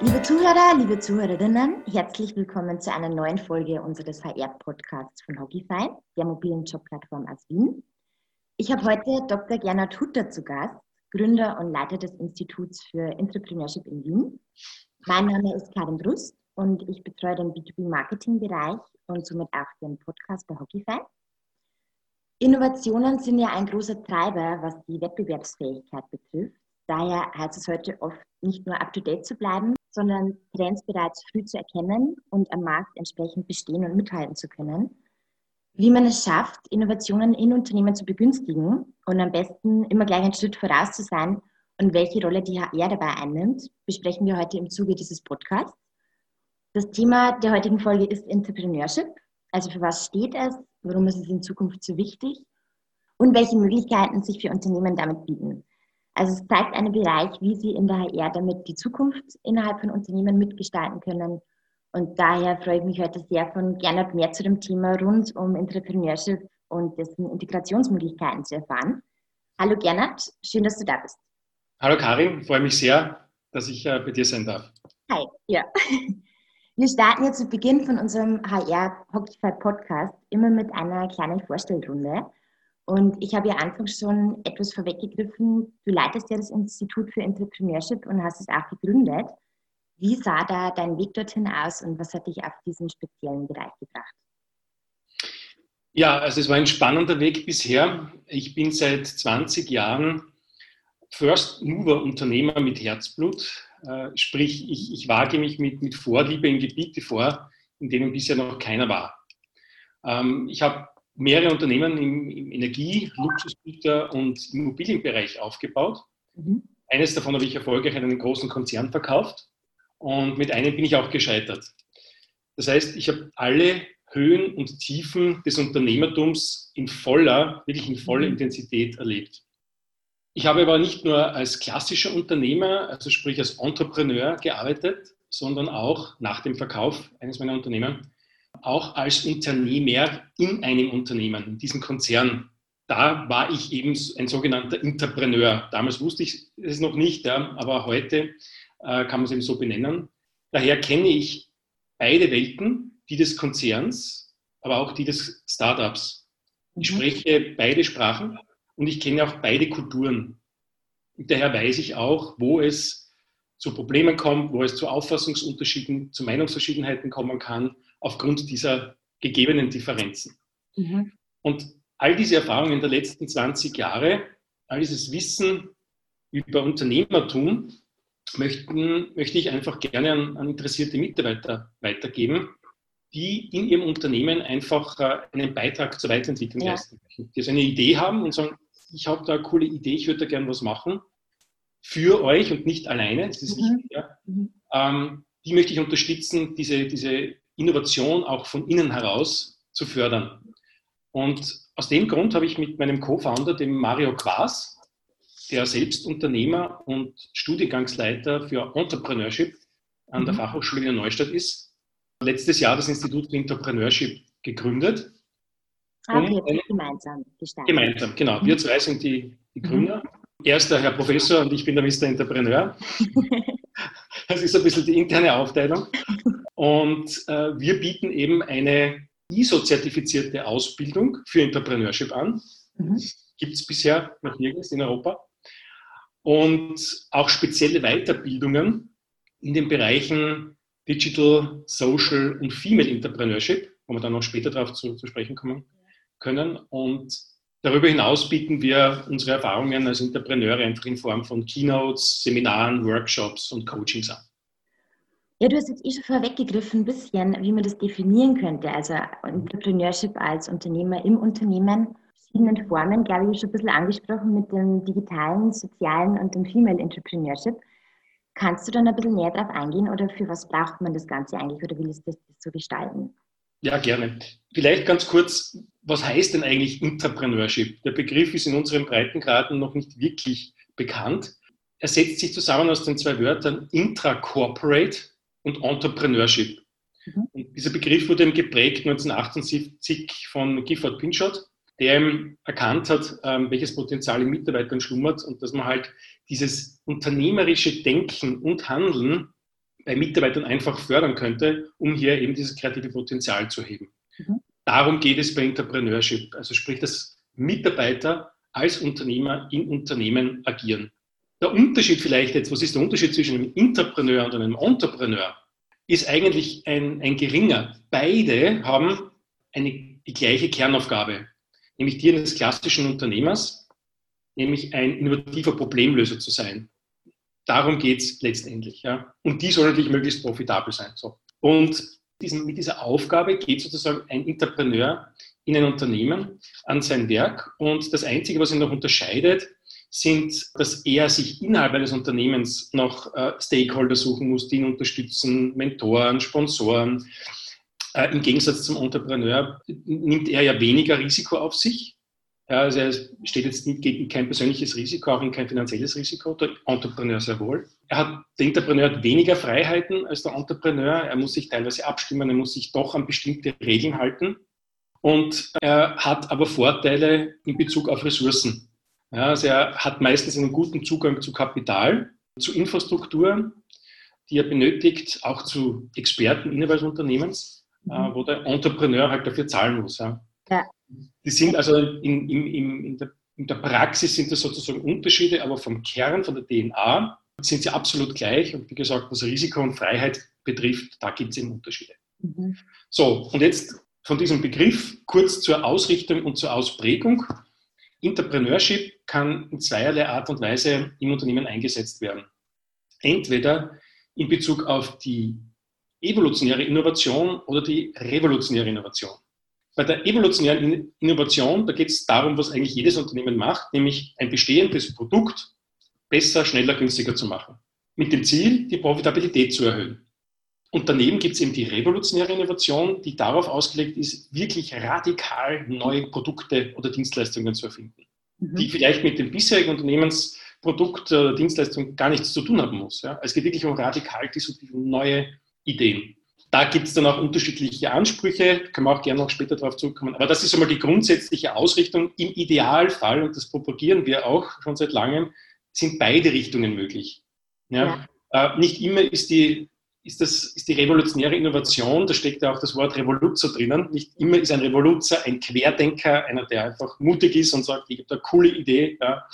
Liebe Zuhörer, liebe Zuhörerinnen, herzlich willkommen zu einer neuen Folge unseres HR-Podcasts von Hockeyfy, der mobilen Jobplattform aus Wien. Ich habe heute Dr. Gernot Hutter zu Gast, Gründer und Leiter des Instituts für Entrepreneurship in Wien. Mein Name ist Karin Brust und ich betreue den B2B-Marketing-Bereich und somit auch den Podcast bei Hockeyfy. Innovationen sind ja ein großer Treiber, was die Wettbewerbsfähigkeit betrifft. Daher heißt es heute oft, nicht nur up-to-date zu bleiben, sondern Trends bereits früh zu erkennen und am Markt entsprechend bestehen und mithalten zu können. Wie man es schafft, Innovationen in Unternehmen zu begünstigen und am besten immer gleich einen Schritt voraus zu sein und welche Rolle die HR dabei einnimmt, besprechen wir heute im Zuge dieses Podcasts. Das Thema der heutigen Folge ist Entrepreneurship. Also für was steht es, warum ist es in Zukunft so wichtig und welche Möglichkeiten sich für Unternehmen damit bieten. Also es zeigt einen Bereich, wie sie in der HR damit die Zukunft innerhalb von Unternehmen mitgestalten können. Und daher freue ich mich heute sehr von Gernot mehr zu dem Thema rund um Entrepreneurship und dessen Integrationsmöglichkeiten zu erfahren. Hallo Gernot, schön, dass du da bist. Hallo Karin, freue mich sehr, dass ich äh, bei dir sein darf. Hi, ja. Wir starten jetzt zu Beginn von unserem HR Hockeyfy Podcast immer mit einer kleinen Vorstellrunde. Und ich habe ja anfangs schon etwas vorweggegriffen. Du leitest ja das Institut für Entrepreneurship und hast es auch gegründet. Wie sah da dein Weg dorthin aus und was hat dich auf diesen speziellen Bereich gebracht? Ja, also es war ein spannender Weg bisher. Ich bin seit 20 Jahren First Mover Unternehmer mit Herzblut. Äh, sprich, ich, ich wage mich mit, mit Vorliebe in Gebiete vor, in denen bisher noch keiner war. Ähm, ich habe mehrere Unternehmen im, im Energie-, Luxusgüter- und Immobilienbereich aufgebaut. Mhm. Eines davon habe ich erfolgreich an einen großen Konzern verkauft und mit einem bin ich auch gescheitert. Das heißt, ich habe alle Höhen und Tiefen des Unternehmertums in voller, wirklich in voller mhm. Intensität erlebt. Ich habe aber nicht nur als klassischer Unternehmer, also sprich als Entrepreneur gearbeitet, sondern auch nach dem Verkauf eines meiner Unternehmen auch als Unternehmer in einem Unternehmen, in diesem Konzern. Da war ich eben ein sogenannter Entrepreneur. Damals wusste ich es noch nicht, ja, aber heute äh, kann man es eben so benennen. Daher kenne ich beide Welten, die des Konzerns, aber auch die des Startups. Ich mhm. spreche beide Sprachen und ich kenne auch beide Kulturen. Und daher weiß ich auch, wo es zu Problemen kommt, wo es zu Auffassungsunterschieden, zu Meinungsverschiedenheiten kommen kann aufgrund dieser gegebenen Differenzen. Mhm. Und all diese Erfahrungen der letzten 20 Jahre, all dieses Wissen über Unternehmertum möchten, möchte ich einfach gerne an, an interessierte Mitarbeiter weitergeben, die in ihrem Unternehmen einfach äh, einen Beitrag zur Weiterentwicklung ja. leisten möchten. Die also eine Idee haben und sagen, ich habe da eine coole Idee, ich würde da gerne was machen für euch und nicht alleine, das ist mhm. wichtig. Ja. Mhm. Ähm, die möchte ich unterstützen, diese, diese Innovation auch von innen heraus zu fördern. Und aus dem Grund habe ich mit meinem Co-Founder, dem Mario Quas, der selbst Unternehmer und Studiengangsleiter für Entrepreneurship an der mhm. Fachhochschule in Neustadt ist, letztes Jahr das Institut für Entrepreneurship gegründet. Ah, um gemeinsam gestartet. Gemeinsam, genau. Wir mhm. zwei sind die, die Gründer. Mhm. Er ist der Herr Professor und ich bin der Mr. Entrepreneur. Das ist ein bisschen die interne Aufteilung. Und äh, wir bieten eben eine ISO-zertifizierte Ausbildung für Entrepreneurship an. Mhm. Gibt es bisher noch nirgends in Europa. Und auch spezielle Weiterbildungen in den Bereichen Digital, Social und Female Entrepreneurship, wo wir dann noch später darauf zu, zu sprechen kommen können. Und darüber hinaus bieten wir unsere Erfahrungen als Entrepreneure einfach in Form von Keynotes, Seminaren, Workshops und Coachings an. Ja, du hast jetzt eh schon vorweggegriffen, ein bisschen, wie man das definieren könnte. Also Entrepreneurship als Unternehmer im Unternehmen, verschiedenen Formen, glaube ich, schon ein bisschen angesprochen mit dem digitalen, sozialen und dem Female Entrepreneurship. Kannst du dann ein bisschen näher darauf eingehen oder für was braucht man das Ganze eigentlich oder wie ist das, das so gestalten? Ja, gerne. Vielleicht ganz kurz, was heißt denn eigentlich Entrepreneurship? Der Begriff ist in unseren Breitengraden noch nicht wirklich bekannt. Er setzt sich zusammen aus den zwei Wörtern intra-corporate und Entrepreneurship. Mhm. Und dieser Begriff wurde geprägt 1978 von Gifford Pinchot, der erkannt hat, ähm, welches Potenzial in Mitarbeitern schlummert und dass man halt dieses unternehmerische Denken und Handeln bei Mitarbeitern einfach fördern könnte, um hier eben dieses kreative Potenzial zu heben. Mhm. Darum geht es bei Entrepreneurship, also sprich, dass Mitarbeiter als Unternehmer in Unternehmen agieren. Der Unterschied vielleicht jetzt, was ist der Unterschied zwischen einem Entrepreneur und einem Entrepreneur, ist eigentlich ein, ein geringer. Beide haben eine, die gleiche Kernaufgabe, nämlich die eines klassischen Unternehmers, nämlich ein innovativer Problemlöser zu sein. Darum geht es letztendlich. Ja. Und die soll natürlich möglichst profitabel sein. So. Und diesen, mit dieser Aufgabe geht sozusagen ein Entrepreneur in ein Unternehmen an sein Werk. Und das Einzige, was ihn noch unterscheidet, sind, dass er sich innerhalb eines Unternehmens noch äh, Stakeholder suchen muss, die ihn unterstützen, Mentoren, Sponsoren. Äh, Im Gegensatz zum Entrepreneur nimmt er ja weniger Risiko auf sich. Also er steht jetzt nicht gegen kein persönliches Risiko, auch in kein finanzielles Risiko, der Entrepreneur sehr wohl. Er hat, der Entrepreneur hat weniger Freiheiten als der Entrepreneur. Er muss sich teilweise abstimmen, er muss sich doch an bestimmte Regeln halten. Und er hat aber Vorteile in Bezug auf Ressourcen. Ja, also er hat meistens einen guten Zugang zu Kapital, zu Infrastruktur, die er benötigt, auch zu Experten innerhalb des Unternehmens, mhm. äh, wo der Entrepreneur halt dafür zahlen muss. Ja. ja. Die sind also in, in, in, der, in, der, Praxis sind das sozusagen Unterschiede, aber vom Kern, von der DNA sind sie absolut gleich. Und wie gesagt, was Risiko und Freiheit betrifft, da gibt es eben Unterschiede. Mhm. So, und jetzt von diesem Begriff kurz zur Ausrichtung und zur Ausprägung. Entrepreneurship kann in zweierlei Art und Weise im Unternehmen eingesetzt werden. Entweder in Bezug auf die evolutionäre Innovation oder die revolutionäre Innovation. Bei der evolutionären Innovation, da geht es darum, was eigentlich jedes Unternehmen macht, nämlich ein bestehendes Produkt besser, schneller, günstiger zu machen. Mit dem Ziel, die Profitabilität zu erhöhen. Und daneben gibt es eben die revolutionäre Innovation, die darauf ausgelegt ist, wirklich radikal neue Produkte oder Dienstleistungen zu erfinden, mhm. die vielleicht mit dem bisherigen Unternehmensprodukt oder Dienstleistung gar nichts zu tun haben muss. Ja? Es geht wirklich um radikal disruptive neue Ideen. Da gibt es dann auch unterschiedliche Ansprüche, können wir auch gerne noch später darauf zurückkommen. Aber das ist einmal die grundsätzliche Ausrichtung. Im Idealfall, und das propagieren wir auch schon seit langem, sind beide Richtungen möglich. Ja? ja. Äh, nicht immer ist die, ist, das, ist die revolutionäre Innovation, da steckt ja auch das Wort Revoluzer drinnen. Nicht immer ist ein Revoluzer ein Querdenker, einer, der einfach mutig ist und sagt, ich habe da eine coole Idee, ja,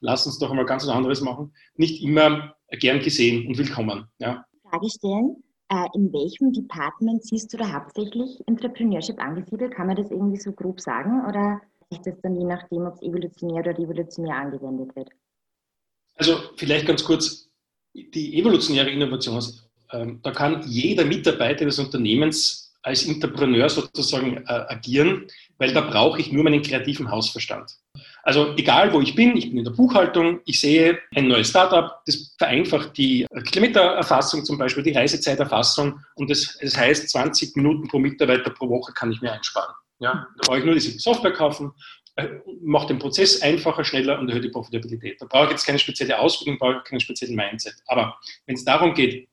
lass uns doch einmal ganz was anderes machen. Nicht immer gern gesehen und willkommen. Ja. Frage stellen. Äh, in welchem Department siehst du da hauptsächlich Entrepreneurship angesiedelt? Kann man das irgendwie so grob sagen oder ist das dann je nachdem, ob es evolutionär oder revolutionär angewendet wird? Also vielleicht ganz kurz, die evolutionäre Innovation, ähm, da kann jeder Mitarbeiter des Unternehmens als Entrepreneur sozusagen äh, agieren, weil da brauche ich nur meinen kreativen Hausverstand. Also egal, wo ich bin, ich bin in der Buchhaltung, ich sehe ein neues Startup, das vereinfacht die Kilometererfassung zum Beispiel, die Reisezeiterfassung und das, das heißt, 20 Minuten pro Mitarbeiter pro Woche kann ich mir einsparen. Ja, da brauche ich nur diese Software kaufen, äh, mache den Prozess einfacher, schneller und erhöht die Profitabilität. Da brauche ich jetzt keine spezielle Ausbildung, brauche ich keinen speziellen Mindset. Aber wenn es darum geht,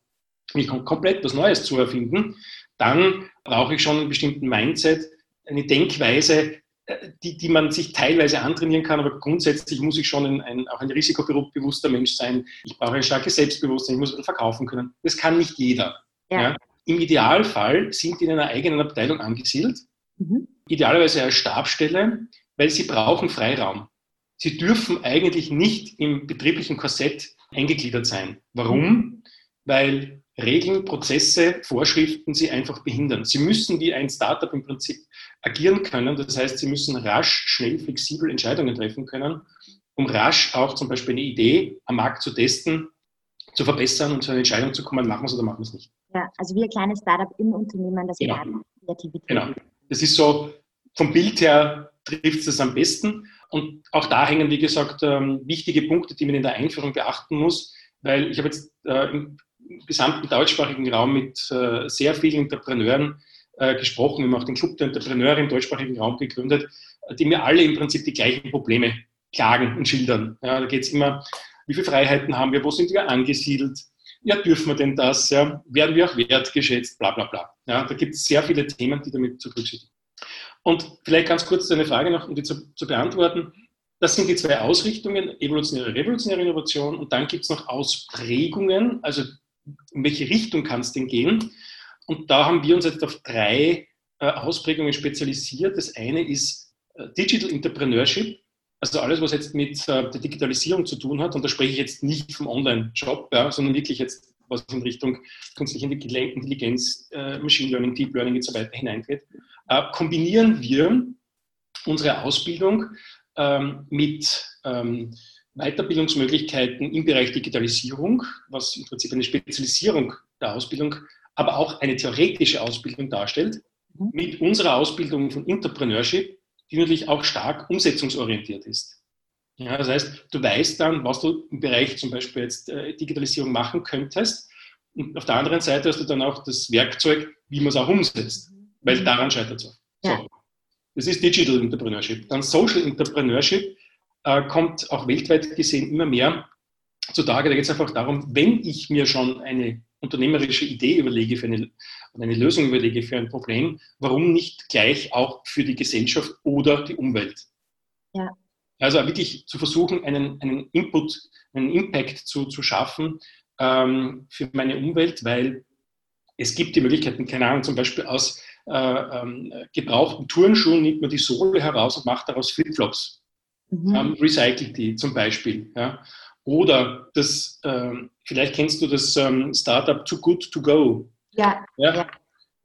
mich komplett was Neues zu erfinden, dann brauche ich schon einen bestimmten Mindset, eine Denkweise, äh, die, die man sich teilweise antrainieren kann, aber grundsätzlich muss ich schon ein, ein, auch ein risikobewusster Mensch sein. Ich brauche ein starkes Selbstbewusstsein, ich muss verkaufen können. Das kann nicht jeder. Ja. Ja? Im Idealfall sind die in einer eigenen Abteilung angesiedelt, mhm. idealerweise als Stabstelle, weil sie brauchen Freiraum. Sie dürfen eigentlich nicht im betrieblichen Korsett eingegliedert sein. Warum? Weil Regeln, Prozesse, Vorschriften sie einfach behindern. Sie müssen wie ein Startup im Prinzip agieren können. Das heißt, sie müssen rasch, schnell, flexibel Entscheidungen treffen können, um rasch auch zum Beispiel eine Idee am Markt zu testen, zu verbessern und zu einer Entscheidung zu kommen, machen wir es oder machen wir es nicht. Ja, also wie ein kleines Startup im Unternehmen, das genau. Kreativität. Genau. Das ist so, vom Bild her trifft es das am besten. Und auch da hängen, wie gesagt, ähm, wichtige Punkte, die man in der Einführung beachten muss, weil ich habe jetzt äh, im gesamten deutschsprachigen Raum mit äh, sehr vielen Entrepreneuren äh, gesprochen. Wir haben auch den Club der Entrepreneure im deutschsprachigen Raum gegründet, die mir alle im Prinzip die gleichen Probleme klagen und schildern. Ja, da geht es immer, wie viele Freiheiten haben wir, wo sind wir angesiedelt, ja, dürfen wir denn das, ja, werden wir auch wertgeschätzt, bla bla bla. Ja, da gibt es sehr viele Themen, die damit zu berücksichtigen. Und vielleicht ganz kurz eine Frage noch, um die zu, zu beantworten. Das sind die zwei Ausrichtungen, evolutionäre, revolutionäre Innovation. Und dann gibt es noch Ausprägungen, also in welche Richtung kann es denn gehen? Und da haben wir uns jetzt auf drei äh, Ausprägungen spezialisiert. Das eine ist äh, Digital Entrepreneurship, also alles, was jetzt mit äh, der Digitalisierung zu tun hat. Und da spreche ich jetzt nicht vom Online-Job, ja, sondern wirklich jetzt, was in Richtung künstliche Intelligenz, Machine Learning, Deep Learning und so weiter hineingeht. Kombinieren wir unsere Ausbildung ähm, mit ähm, Weiterbildungsmöglichkeiten im Bereich Digitalisierung, was im Prinzip eine Spezialisierung der Ausbildung, aber auch eine theoretische Ausbildung darstellt, mhm. mit unserer Ausbildung von Entrepreneurship, die natürlich auch stark umsetzungsorientiert ist. Ja, das heißt, du weißt dann, was du im Bereich zum Beispiel jetzt äh, Digitalisierung machen könntest. Und auf der anderen Seite hast du dann auch das Werkzeug, wie man es auch umsetzt, weil mhm. daran scheitert es auch. Ja. So. Das ist Digital Entrepreneurship. Dann Social Entrepreneurship äh, kommt auch weltweit gesehen immer mehr zutage. Da geht es einfach darum, wenn ich mir schon eine unternehmerische Idee überlege für eine, eine Lösung überlege für ein Problem, warum nicht gleich auch für die Gesellschaft oder die Umwelt? Ja. Also wirklich zu versuchen, einen, einen Input, einen Impact zu, zu schaffen ähm, für meine Umwelt, weil es gibt die Möglichkeiten, keine Ahnung, zum Beispiel aus äh, ähm, gebrauchten Turnschuhen nimmt man die Sohle heraus und macht daraus Flipflops mhm. ähm, recycelt die zum Beispiel. Ja. Oder das, ähm, vielleicht kennst du das ähm, Startup Too Good To Go. Ja. ja.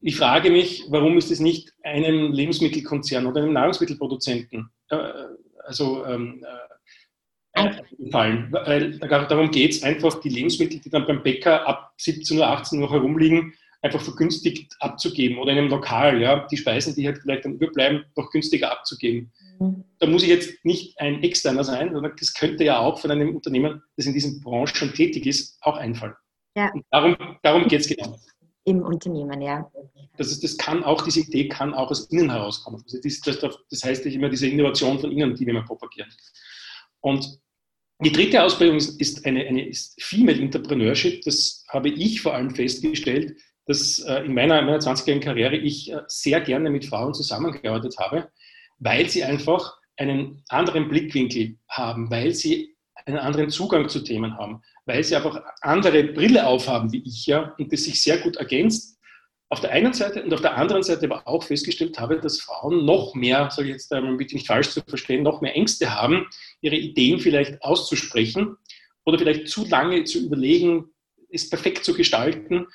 Ich frage mich, warum ist es nicht einem Lebensmittelkonzern oder einem Nahrungsmittelproduzenten äh, also ähm, äh, eingefallen? Weil darum geht es einfach, die Lebensmittel, die dann beim Bäcker ab 17 Uhr, 18 Uhr herumliegen, einfach vergünstigt abzugeben oder in einem Lokal, ja, die Speisen, die halt vielleicht dann überbleiben, noch günstiger abzugeben. Da muss ich jetzt nicht ein Externer sein, sondern das könnte ja auch von einem Unternehmen, das in diesen Branchen schon tätig ist, auch einfallen. Ja. Und darum, darum geht es genau. Im Unternehmen, ja. Das, ist, das kann auch, diese Idee kann auch aus innen herauskommen. Also das, das, das heißt nicht immer diese Innovation von innen, die wir immer propagieren. Und die dritte Ausbildung ist, ist eine, eine ist Female Entrepreneurship. Das habe ich vor allem festgestellt, dass äh, in meiner, meiner 20-jährigen Karriere ich äh, sehr gerne mit Frauen zusammengearbeitet habe, weil sie einfach einen anderen Blickwinkel haben, weil sie einen anderen Zugang zu Themen haben, weil sie einfach andere Brille aufhaben wie ich ja und das sich sehr gut ergänzt. Auf der einen Seite und auf der anderen Seite aber auch festgestellt habe, dass Frauen noch mehr, sage ich jetzt einmal bitte nicht falsch zu verstehen, noch mehr Ängste haben, ihre Ideen vielleicht auszusprechen oder vielleicht zu lange zu überlegen, es perfekt zu gestalten,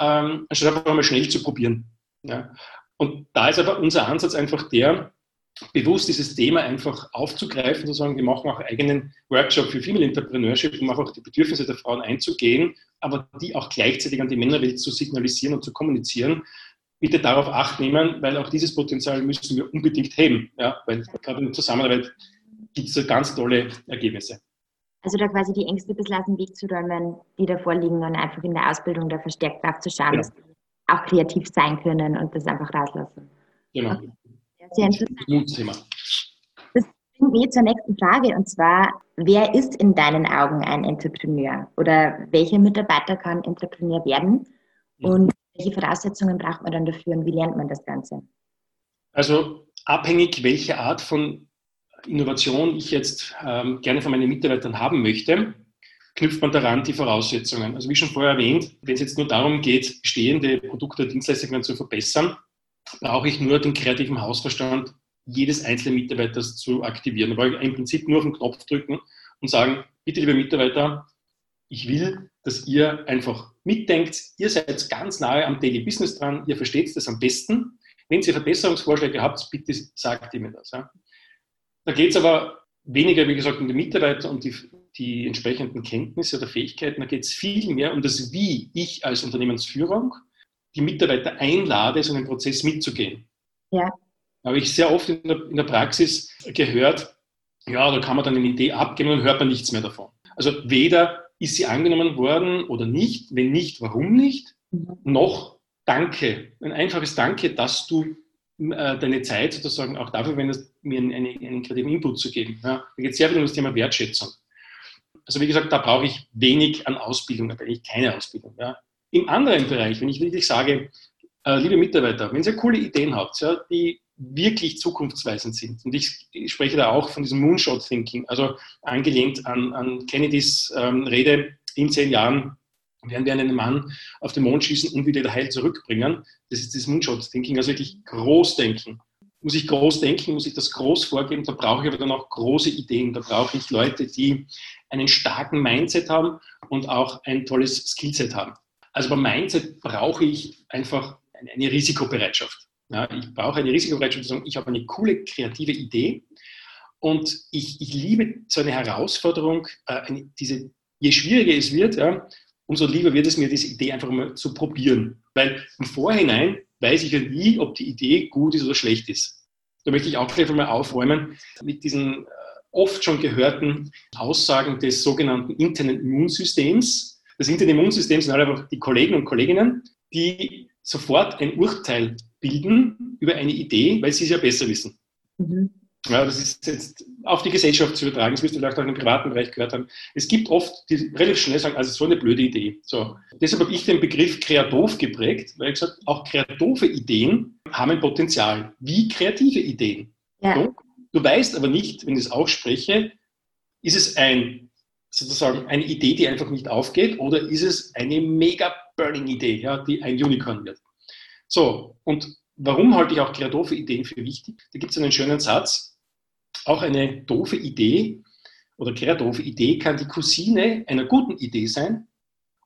ähm, anstatt einfach mal schnell zu probieren. Ja. Und da ist aber unser Ansatz einfach der, bewusst dieses Thema einfach aufzugreifen, zu sagen, wir machen auch einen eigenen Workshop für Female Entrepreneurship, um einfach die Bedürfnisse der Frauen einzugehen, aber die auch gleichzeitig an die Männerwelt zu signalisieren und zu kommunizieren. Bitte darauf Acht nehmen, weil auch dieses Potenzial müssen wir unbedingt heben, ja, weil gerade in der Zusammenarbeit gibt es ganz tolle Ergebnisse. Also da quasi die Ängste ein bisschen aus dem Weg zu räumen, die davor liegen und einfach in der Ausbildung da verstärkt drauf zu schauen, genau. dass sie auch kreativ sein können und das einfach rauslassen. Genau. Okay. Sehr interessant. Das bringt mich zur nächsten Frage und zwar, wer ist in deinen Augen ein Entrepreneur oder welcher Mitarbeiter kann Entrepreneur werden und welche Voraussetzungen braucht man dann dafür und wie lernt man das Ganze? Also abhängig, welche Art von Innovation ich jetzt ähm, gerne von meinen Mitarbeitern haben möchte, knüpft man daran die Voraussetzungen. Also wie schon vorher erwähnt, wenn es jetzt nur darum geht, bestehende Produkte oder Dienstleistungen zu verbessern, brauche ich nur den kreativen Hausverstand jedes einzelnen Mitarbeiters zu aktivieren. Da brauche ich im Prinzip nur auf den Knopf drücken und sagen, bitte liebe Mitarbeiter, ich will, dass ihr einfach mitdenkt, ihr seid ganz nahe am Daily Business dran, ihr versteht das am besten. Wenn ihr Verbesserungsvorschläge habt, bitte sagt ihr mir das. Da geht es aber weniger, wie gesagt, um die Mitarbeiter und die, die entsprechenden Kenntnisse oder Fähigkeiten, da geht es viel mehr um das Wie ich als Unternehmensführung die Mitarbeiter einlade, so einen Prozess mitzugehen. Ja. Habe ich sehr oft in der, in der Praxis gehört, ja, da kann man dann eine Idee abgeben und hört man nichts mehr davon. Also weder ist sie angenommen worden oder nicht, wenn nicht, warum nicht, mhm. noch Danke, ein einfaches Danke, dass du äh, deine Zeit sozusagen auch dafür wendest, mir einen, einen, kreativen Input zu geben. Ja, da geht es sehr viel um das Thema Wertschätzung. Also wie gesagt, da brauche ich wenig an Ausbildung, da brauche ich keine Ausbildung. Ja. Im anderen Bereich, wenn ich wirklich sage, äh, liebe Mitarbeiter, wenn ihr coole Ideen habt, ja, die wirklich zukunftsweisend sind, und ich, ich, spreche da auch von diesem Moonshot-Thinking, also angelehnt an, an Kennedys ähm, Rede, in zehn Jahren werden wir einen Mann auf den Mond schießen und wieder heil zurückbringen. Das ist das Moonshot-Thinking, also wirklich groß denken. Muss ich groß denken, muss ich das groß vorgeben, da brauche ich aber dann auch große Ideen. Da brauche ich Leute, die einen starken Mindset haben und auch ein tolles Skillset haben. Also beim Mindset brauche ich einfach eine Risikobereitschaft. Ja, ich brauche eine Risikobereitschaft zu sagen, ich habe eine coole kreative Idee und ich, ich liebe so eine Herausforderung, äh, eine, diese, je schwieriger es wird, ja, umso lieber wird es mir, diese Idee einfach mal zu probieren. Weil im Vorhinein weiß ich ja nie, ob die Idee gut ist oder schlecht ist. Da möchte ich auch gleich mal aufräumen mit diesen äh, oft schon gehörten Aussagen des sogenannten internen Immunsystems. Das interne Immunsystem sind halt einfach die Kollegen und Kolleginnen, die sofort ein Urteil bilden über eine Idee, weil sie es ja besser wissen. Mhm. Ja, das ist jetzt auf die Gesellschaft zu übertragen. Das müsst ihr vielleicht auch im privaten Bereich gehört haben. Es gibt oft, die relativ schnell sagen, also so eine blöde Idee. So. Deshalb habe ich den Begriff kreativ geprägt, weil ich gesagt auch kreative Ideen haben ein Potenzial, wie kreative Ideen. Ja. So. Du weißt aber nicht, wenn ich es ausspreche, ist es ein, sozusagen eine Idee, die einfach nicht aufgeht, oder ist es eine mega burning Idee, ja, die ein Unicorn wird. So, und warum halte ich auch kreative Ideen für wichtig? Da gibt es einen schönen Satz, auch eine doofe Idee oder kreative Idee kann die Cousine einer guten Idee sein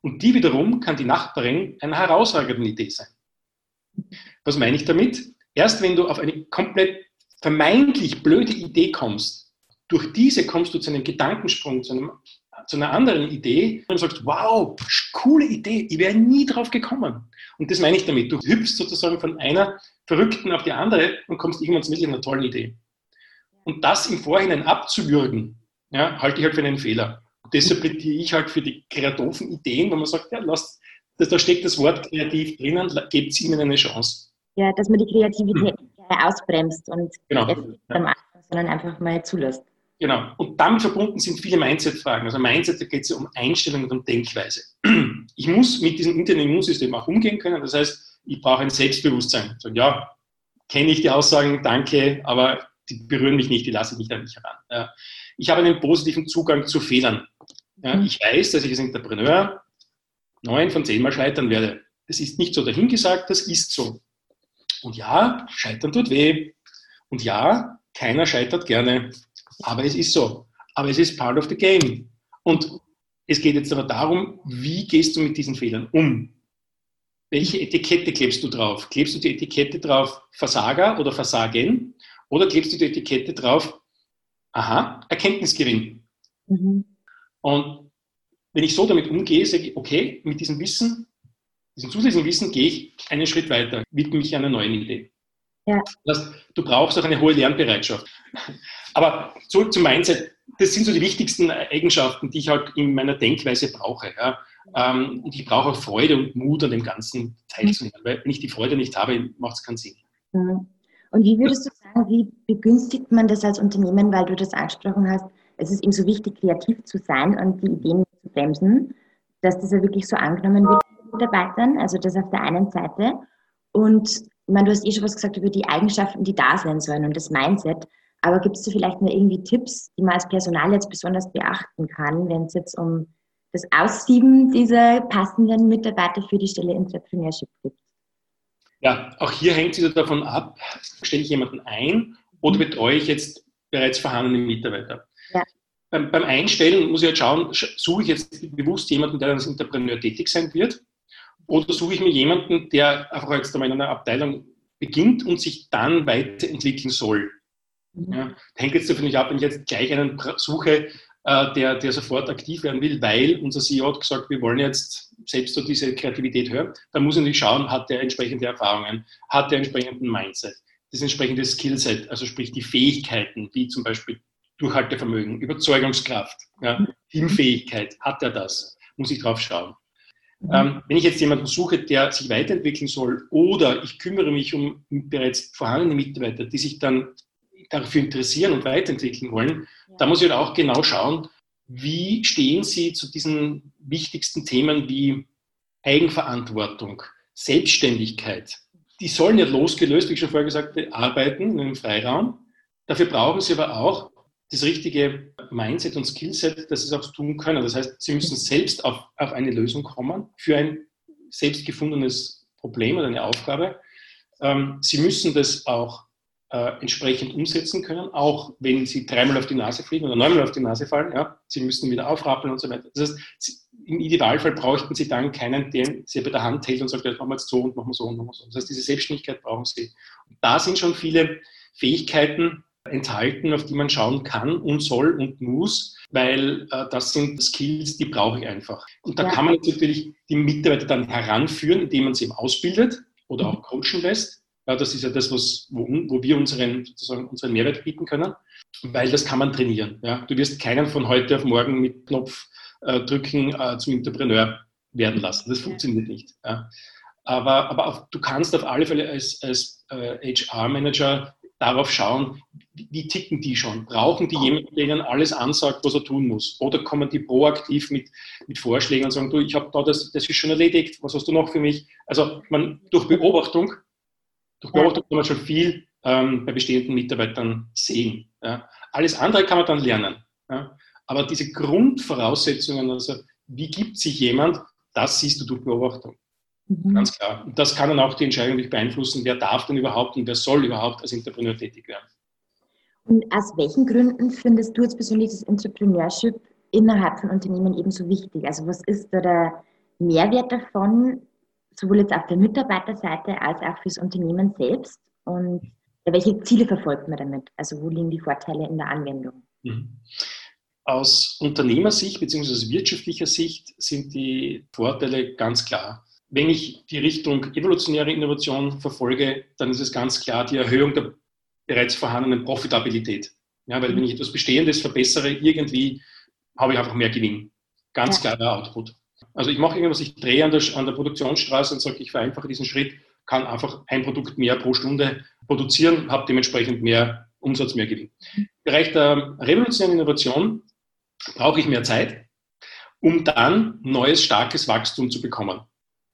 und die wiederum kann die Nachbarin einer herausragenden Idee sein. Was meine ich damit? Erst wenn du auf eine komplett vermeintlich blöde Idee kommst, durch diese kommst du zu einem Gedankensprung, zu, einem, zu einer anderen Idee und sagst, wow, coole Idee, ich wäre nie drauf gekommen. Und das meine ich damit. Du hüpfst sozusagen von einer verrückten auf die andere und kommst irgendwann zu einer tollen Idee. Und das im Vorhinein abzuwürgen, ja, halte ich halt für einen Fehler. Und deshalb plädiere ich halt für die kreativen Ideen, wo man sagt, ja, lasst, da steckt das Wort kreativ drinnen, gebt ihnen eine Chance. Ja, dass man die Kreativität hm. ausbremst und genau. nicht ja. sondern einfach mal zulässt. Genau. Und damit verbunden sind viele Mindset-Fragen. Also Mindset, da geht es ja um Einstellung und um Denkweise. Ich muss mit diesem internen Immunsystem auch umgehen können. Das heißt, ich brauche ein Selbstbewusstsein. So, ja, kenne ich die Aussagen, danke, aber die berühren mich nicht, die lasse ich nicht an mich heran. Ja. Ich habe einen positiven Zugang zu Fehlern. Ja, mhm. ich weiß, dass ich als Entrepreneur neun von zehn Mal scheitern werde. Das ist nicht so dahingesagt, das ist so. Und ja, scheitern tut weh. Und ja, keiner scheitert gerne. Aber es ist so. Aber es ist part of the game. Und es geht jetzt aber darum, wie gehst du mit diesen Fehlern um? Welche Etikette klebst du drauf? Klebst du die Etikette drauf Versager oder Versagen? Oder klebst du die Etikette drauf, aha, Erkenntnisgewinn. Mhm. Und wenn ich so damit umgehe, sage ich, okay, mit diesem Wissen, diesem zusätzlichen Wissen gehe ich einen Schritt weiter, widme mich einer neuen Idee. Ja. Das heißt, du brauchst auch eine hohe Lernbereitschaft. Aber zurück zum Mindset. Das sind so die wichtigsten Eigenschaften, die ich halt in meiner Denkweise brauche. Ja. Ähm, und ich brauche auch Freude und Mut an dem Ganzen teilzunehmen, weil wenn ich die Freude nicht habe, macht es keinen Sinn. Mhm. Und wie würdest du sagen, wie begünstigt man das als Unternehmen, weil du das angesprochen hast, es ist eben so wichtig, kreativ zu sein und die Ideen zu bremsen, dass das ja wirklich so angenommen wird von Mitarbeitern, also das auf der einen Seite. Und ich meine, du hast eh schon was gesagt über die Eigenschaften, die da sein sollen und das Mindset. Aber gibt es da vielleicht noch irgendwie Tipps, die man als Personal jetzt besonders beachten kann, wenn es jetzt um das Aussieben dieser passenden Mitarbeiter für die Stelle Entrepreneurship geht? Ja, auch hier hängt es wieder davon ab, stelle ich jemanden ein oder mhm. betreue ich jetzt bereits vorhandene Mitarbeiter. Ja. Beim, beim, Einstellen muss ich halt schauen, suche ich jetzt bewusst jemanden, der als Entrepreneur tätig sein wird oder suche ich mir jemanden, der einfach jetzt in einer Abteilung beginnt und sich dann weiterentwickeln soll. Mhm. Ja, hängt jetzt davon nicht ab, wenn ich jetzt gleich einen suche, äh, der, der sofort aktiv werden will, weil unser CEO hat gesagt, wir wollen jetzt selbst so diese Kreativität hören. Da muss ich natürlich schauen, hat der entsprechende Erfahrungen, hat der entsprechenden Mindset, das entsprechende Skillset, also sprich die Fähigkeiten, wie zum Beispiel Durchhaltevermögen, Überzeugungskraft, ja, Teamfähigkeit, hat er das? Muss ich drauf schauen. Mhm. Ähm, wenn ich jetzt jemanden suche, der sich weiterentwickeln soll, oder ich kümmere mich um bereits vorhandene Mitarbeiter, die sich dann dafür interessieren und weiterentwickeln wollen, ja. da muss ich halt auch genau schauen, wie stehen Sie zu diesen wichtigsten Themen wie Eigenverantwortung, Selbstständigkeit? Die sollen ja losgelöst, wie ich schon vorher gesagt habe, arbeiten in einem Freiraum. Dafür brauchen sie aber auch das richtige Mindset und Skillset, dass sie es auch tun können. Das heißt, sie müssen selbst auf, auf eine Lösung kommen für ein selbst gefundenes Problem oder eine Aufgabe. Ähm, sie müssen das auch äh, entsprechend umsetzen können, auch wenn sie dreimal auf die Nase fliegen oder neunmal auf die Nase fallen. Ja? Sie müssen wieder aufrappeln und so weiter. Das heißt, sie, im Idealfall bräuchten sie dann keinen, der sie bei der Hand hält und sagt, das machen wir jetzt so und machen wir so und machen wir so. Das heißt, diese Selbstständigkeit brauchen sie. Und da sind schon viele Fähigkeiten enthalten, auf die man schauen kann und soll und muss, weil äh, das sind Skills, die brauche ich einfach. Und da ja. kann man natürlich die Mitarbeiter dann heranführen, indem man sie eben ausbildet oder auch coachen lässt. Ja, das ist ja das, was, wo, wo wir unseren, sozusagen unseren Mehrwert bieten können, weil das kann man trainieren. Ja. Du wirst keinen von heute auf morgen mit Knopf äh, drücken äh, zum Entrepreneur werden lassen. Das funktioniert nicht. Ja. Aber, aber auf, du kannst auf alle Fälle als, als äh, HR-Manager darauf schauen, wie ticken die schon? Brauchen die jemanden, der ihnen alles ansagt, was er tun muss? Oder kommen die proaktiv mit, mit Vorschlägen und sagen, du, ich habe da das, das ist schon erledigt, was hast du noch für mich? Also man, durch Beobachtung, durch Beobachtung kann man schon viel ähm, bei bestehenden Mitarbeitern sehen. Ja. Alles andere kann man dann lernen. Ja. Aber diese Grundvoraussetzungen, also wie gibt sich jemand, das siehst du durch Beobachtung. Mhm. Ganz klar. Und das kann dann auch die Entscheidung nicht beeinflussen, wer darf denn überhaupt und wer soll überhaupt als Entrepreneur tätig werden. Und aus welchen Gründen findest du jetzt persönlich das Entrepreneurship innerhalb von Unternehmen ebenso wichtig? Also was ist da der Mehrwert davon, sowohl jetzt auf der Mitarbeiterseite als auch fürs Unternehmen selbst? Und welche Ziele verfolgt man damit? Also wo liegen die Vorteile in der Anwendung? Mhm. Aus Unternehmersicht bzw. wirtschaftlicher Sicht sind die Vorteile ganz klar. Wenn ich die Richtung evolutionäre Innovation verfolge, dann ist es ganz klar die Erhöhung der bereits vorhandenen Profitabilität. Ja, weil wenn ich etwas Bestehendes verbessere, irgendwie habe ich einfach mehr Gewinn. Ganz ja. klarer Output. Also ich mache irgendwas, ich drehe an der, an der Produktionsstraße und sage, ich vereinfache diesen Schritt, kann einfach ein Produkt mehr pro Stunde produzieren, habe dementsprechend mehr Umsatz, mehr Gewinn. Im Bereich der revolutionären Innovation brauche ich mehr Zeit, um dann neues, starkes Wachstum zu bekommen.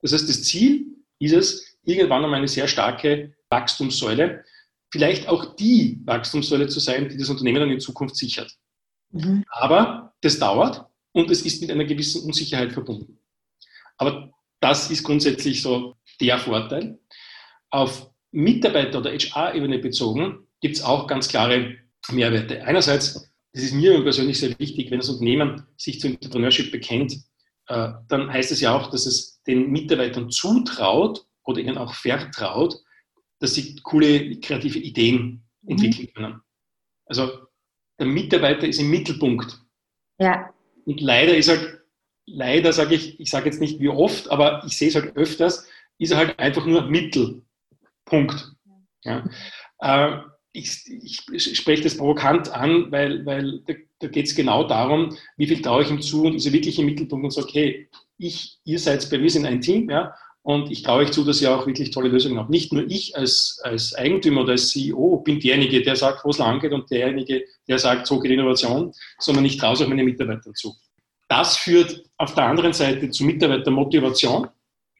Das heißt, das Ziel ist es, irgendwann einmal eine sehr starke Wachstumssäule, vielleicht auch die Wachstumssäule zu sein, die das Unternehmen dann in Zukunft sichert. Mhm. Aber das dauert und es ist mit einer gewissen Unsicherheit verbunden. Aber das ist grundsätzlich so der Vorteil. Auf Mitarbeiter- oder HR-Ebene bezogen gibt es auch ganz klare Mehrwerte. Einerseits, das ist mir persönlich sehr wichtig, wenn das Unternehmen sich zu Entrepreneurship bekennt, äh, dann heißt es ja auch, dass es den Mitarbeitern zutraut oder ihnen auch vertraut, dass sie coole kreative Ideen mhm. entwickeln können. Also der Mitarbeiter ist im Mittelpunkt. Ja. Und leider ist halt, leider sage ich, ich sage jetzt nicht wie oft, aber ich sehe es halt öfters, ist er halt einfach nur Mittelpunkt. Ja. Äh, ich, ich, spreche das provokant an, weil, weil da, da geht es genau darum, wie viel traue ich ihm zu und ist er wirklich im Mittelpunkt und sagt, okay, ich, ihr seid bei mir sind ein Team, ja, und ich traue euch zu, dass ihr auch wirklich tolle Lösungen habt. Nicht nur ich als, als Eigentümer oder als CEO bin derjenige, der sagt, wo es lang geht und derjenige, der sagt, so geht Innovation, sondern ich traue es auch meinen Mitarbeitern zu. Das führt auf der anderen Seite zu Mitarbeitermotivation.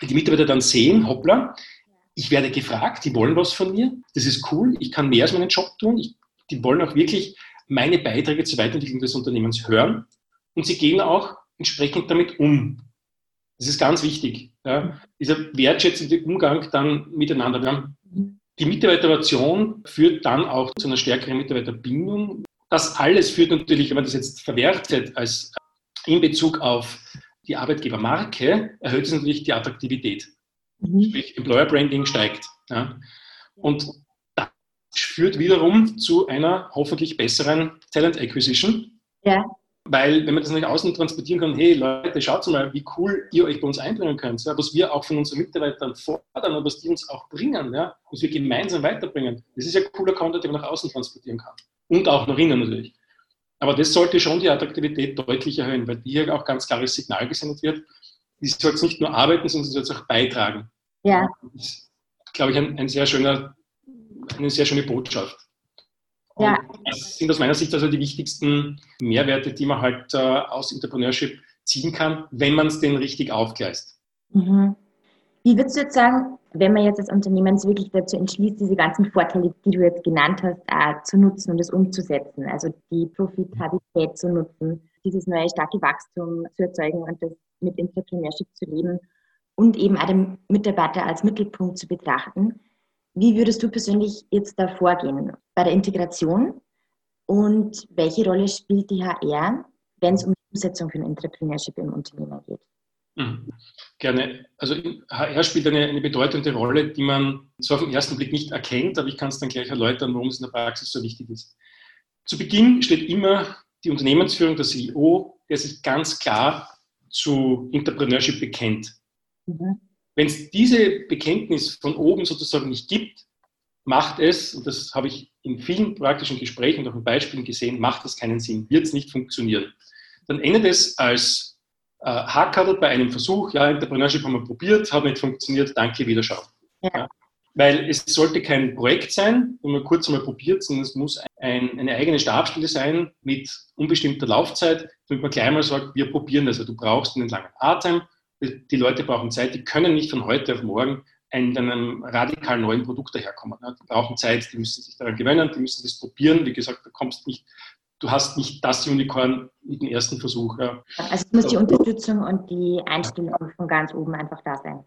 Die Mitarbeiter dann sehen, hoppla, ich werde gefragt, die wollen was von mir, das ist cool, ich kann mehr als meinen Job tun, ich, die wollen auch wirklich meine Beiträge zur Weiterentwicklung des Unternehmens hören und sie gehen auch entsprechend damit um. Das ist ganz wichtig. Ja. Dieser wertschätzende Umgang dann miteinander. Wir haben die Mitarbeiteration führt dann auch zu einer stärkeren Mitarbeiterbindung. Das alles führt natürlich, wenn man das jetzt verwertet als in Bezug auf die Arbeitgebermarke, erhöht es natürlich die Attraktivität. Mhm. Sprich, Employer Branding steigt. Ja. Und das führt wiederum zu einer hoffentlich besseren Talent Acquisition. Ja. Weil, wenn man das nach außen transportieren kann, hey Leute, schaut mal, wie cool ihr euch bei uns einbringen könnt, ja, was wir auch von unseren Mitarbeitern fordern und was die uns auch bringen, ja, was wir gemeinsam weiterbringen. Das ist ja cooler Content, den man nach außen transportieren kann. Und auch nach innen natürlich. Aber das sollte schon die Attraktivität deutlich erhöhen, weil hier auch ganz klares Signal gesendet wird. Die soll jetzt nicht nur arbeiten, sondern sie soll es auch beitragen. Ja. Das ist, glaube ich, ein, ein sehr schöner, eine sehr schöne Botschaft. Ja. Das sind aus meiner Sicht also die wichtigsten Mehrwerte, die man halt äh, aus Entrepreneurship ziehen kann, wenn man es denn richtig aufgleist. Mhm. Wie würdest du jetzt sagen, Wenn man jetzt als Unternehmen sich wirklich dazu entschließt, diese ganzen Vorteile, die du jetzt genannt hast, äh, zu nutzen und es umzusetzen, also die Profitabilität zu nutzen, dieses neue starke Wachstum zu erzeugen und das mit Entrepreneurship zu leben und eben auch den Mitarbeiter als Mittelpunkt zu betrachten. Wie würdest du persönlich jetzt da vorgehen bei der Integration und welche Rolle spielt die HR, wenn es um die Umsetzung von Entrepreneurship im Unternehmen geht? Mhm. Gerne. Also HR spielt eine, eine, bedeutende Rolle, die man so auf den ersten Blick nicht erkennt, aber ich kann es dann gleich erläutern, warum es in der Praxis so wichtig ist. Zu Beginn steht immer die Unternehmensführung, der CEO, der sich ganz klar zu Entrepreneurship bekennt. Mhm. Wenn es diese Bekenntnis von oben sozusagen nicht gibt, macht es, und das habe ich in vielen praktischen Gesprächen und auch in Beispielen gesehen, macht es keinen Sinn, wird es nicht funktionieren. Dann endet es als äh, Hackerl bei einem Versuch, ja, Entrepreneurship haben wir probiert, hat nicht funktioniert, danke, Wiederschauen. Ja. Ja. Weil es sollte kein Projekt sein, wo man kurz einmal probiert, sondern es muss ein, eine eigene Stabstelle sein mit unbestimmter Laufzeit, damit man gleich mal sagt, wir probieren das. Also du brauchst einen langen Atem, die Leute brauchen Zeit, die können nicht von heute auf morgen in einem radikal neuen Produkt daherkommen. Die brauchen Zeit, die müssen sich daran gewöhnen, die müssen das probieren. Wie gesagt, du kommst nicht, du hast nicht das Unicorn mit dem ersten Versuch. Ja. Also muss die Unterstützung und die Einstellung von ganz oben einfach da sein.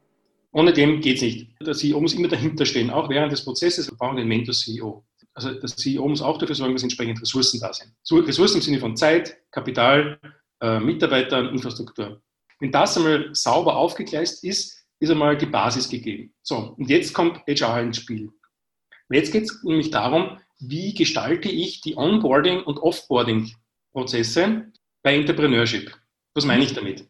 Ohne dem geht es nicht. Der CEO muss immer dahinter stehen, auch während des Prozesses. Wir brauchen den Mentor-CEO. Also der CEO muss auch dafür sorgen, dass entsprechend Ressourcen da sind. Ressourcen im Sinne von Zeit, Kapital, äh, Mitarbeitern, Infrastruktur. Wenn das einmal sauber aufgegleist ist, ist einmal die Basis gegeben. So, und jetzt kommt HR ins Spiel. Jetzt geht es nämlich darum, wie gestalte ich die Onboarding- und Offboarding-Prozesse bei Entrepreneurship. Was meine ich damit?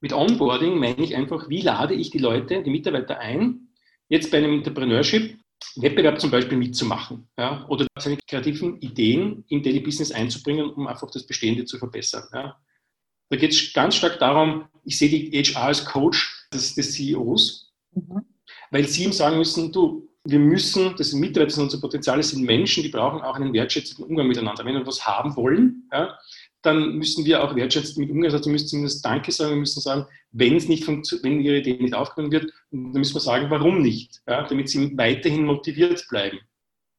Mit Onboarding meine ich einfach, wie lade ich die Leute, die Mitarbeiter ein, jetzt bei einem Entrepreneurship Wettbewerb zum Beispiel mitzumachen ja, oder seine kreativen Ideen im Daily Business einzubringen, um einfach das Bestehende zu verbessern. Ja. Da geht es ganz stark darum, ich sehe die HR als Coach des, des CEOs, mhm. weil sie ihm sagen müssen, du, wir müssen, das sind Mitarbeiter, das sind unsere Potenziale, das sind Menschen, die brauchen auch einen wertschätzenden Umgang miteinander. Wenn wir was haben wollen, ja, dann müssen wir auch wertschätzend mit umgehen. Also wir müssen zumindest Danke sagen, wir müssen sagen, wenn es nicht wenn ihre Idee nicht aufgenommen wird, dann müssen wir sagen, warum nicht, ja, damit sie weiterhin motiviert bleiben.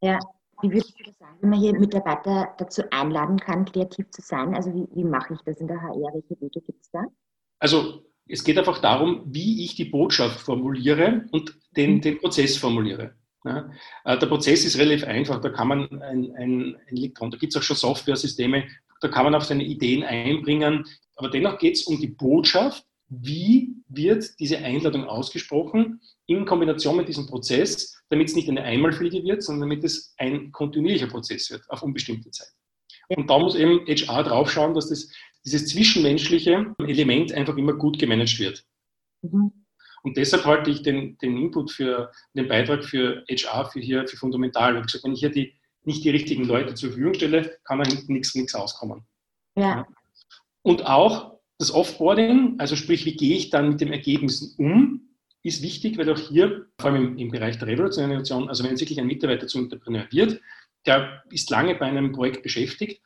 Ja, wie würdest du das sagen, wenn man hier Mitarbeiter dazu einladen kann, kreativ zu sein? Also wie, wie mache ich das in der HR? Welche Wege gibt es da? Also es geht einfach darum, wie ich die Botschaft formuliere und den, mhm. den Prozess formuliere. Ja, äh, der Prozess ist relativ einfach, da kann man ein, ein, ein Elektron, da gibt es auch schon Software-Systeme, da kann man auch seine Ideen einbringen, aber dennoch geht es um die Botschaft, wie wird diese Einladung ausgesprochen in Kombination mit diesem Prozess, damit es nicht eine Einmalfliege wird, sondern damit es ein kontinuierlicher Prozess wird auf unbestimmte Zeit. Und da muss eben HR draufschauen, dass das, dieses zwischenmenschliche Element einfach immer gut gemanagt wird. Mhm. Und deshalb halte ich den, den Input für den Beitrag für HR für hier für fundamental. Ich gesagt, wenn ich hier die, nicht die richtigen Leute zur Verfügung stelle, kann da hinten nichts, nichts auskommen. Ja. Und auch das Offboarding, also sprich, wie gehe ich dann mit den Ergebnissen um, ist wichtig, weil auch hier, vor allem im, im Bereich der Revolution, also wenn jetzt wirklich ein Mitarbeiter zum Entrepreneur wird, der ist lange bei einem Projekt beschäftigt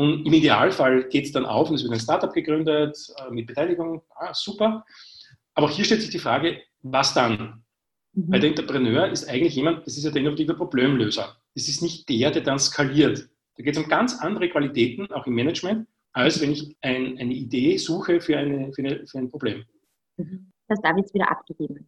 und im Idealfall geht es dann auf und es wird ein Startup gegründet äh, mit Beteiligung, ah, super. Aber auch hier stellt sich die Frage, was dann? Mhm. Weil der Entrepreneur ist eigentlich jemand, das ist ja der innovative Problemlöser. Das ist nicht der, der dann skaliert. Da geht es um ganz andere Qualitäten, auch im Management, als wenn ich ein, eine Idee suche für, eine, für, eine, für ein Problem. Mhm. Das da wird es wieder abgegeben.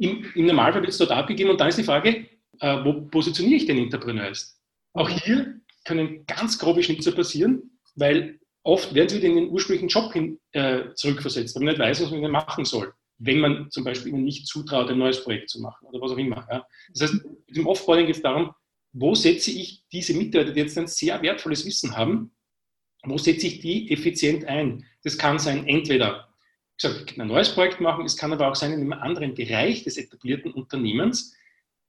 Im, Im, Normalfall wird es dort abgegeben und dann ist die Frage, äh, wo positioniere ich den Entrepreneur jetzt? Auch hier können ganz grobe Schnitzer passieren, weil oft werden sie wieder in den ursprünglichen Job hin, äh, zurückversetzt, weil man nicht weiß, was man machen soll, wenn man zum Beispiel ihnen nicht zutraut, ein neues Projekt zu machen oder was auch immer. Ja. Das heißt, mit dem Offboarding geht es darum, wo setze ich diese Mitarbeiter, die jetzt ein sehr wertvolles Wissen haben, wo setze ich die effizient ein? Das kann sein, entweder gesagt, ein neues Projekt machen, es kann aber auch sein in einem anderen Bereich des etablierten Unternehmens,